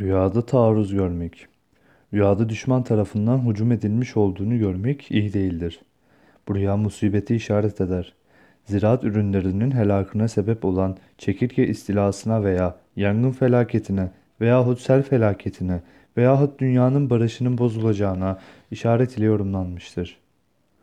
Rüyada taarruz görmek. Rüyada düşman tarafından hücum edilmiş olduğunu görmek iyi değildir. Bu rüya musibeti işaret eder. Ziraat ürünlerinin helakına sebep olan çekirge istilasına veya yangın felaketine veyahut sel felaketine veyahut dünyanın barışının bozulacağına işaret ile yorumlanmıştır.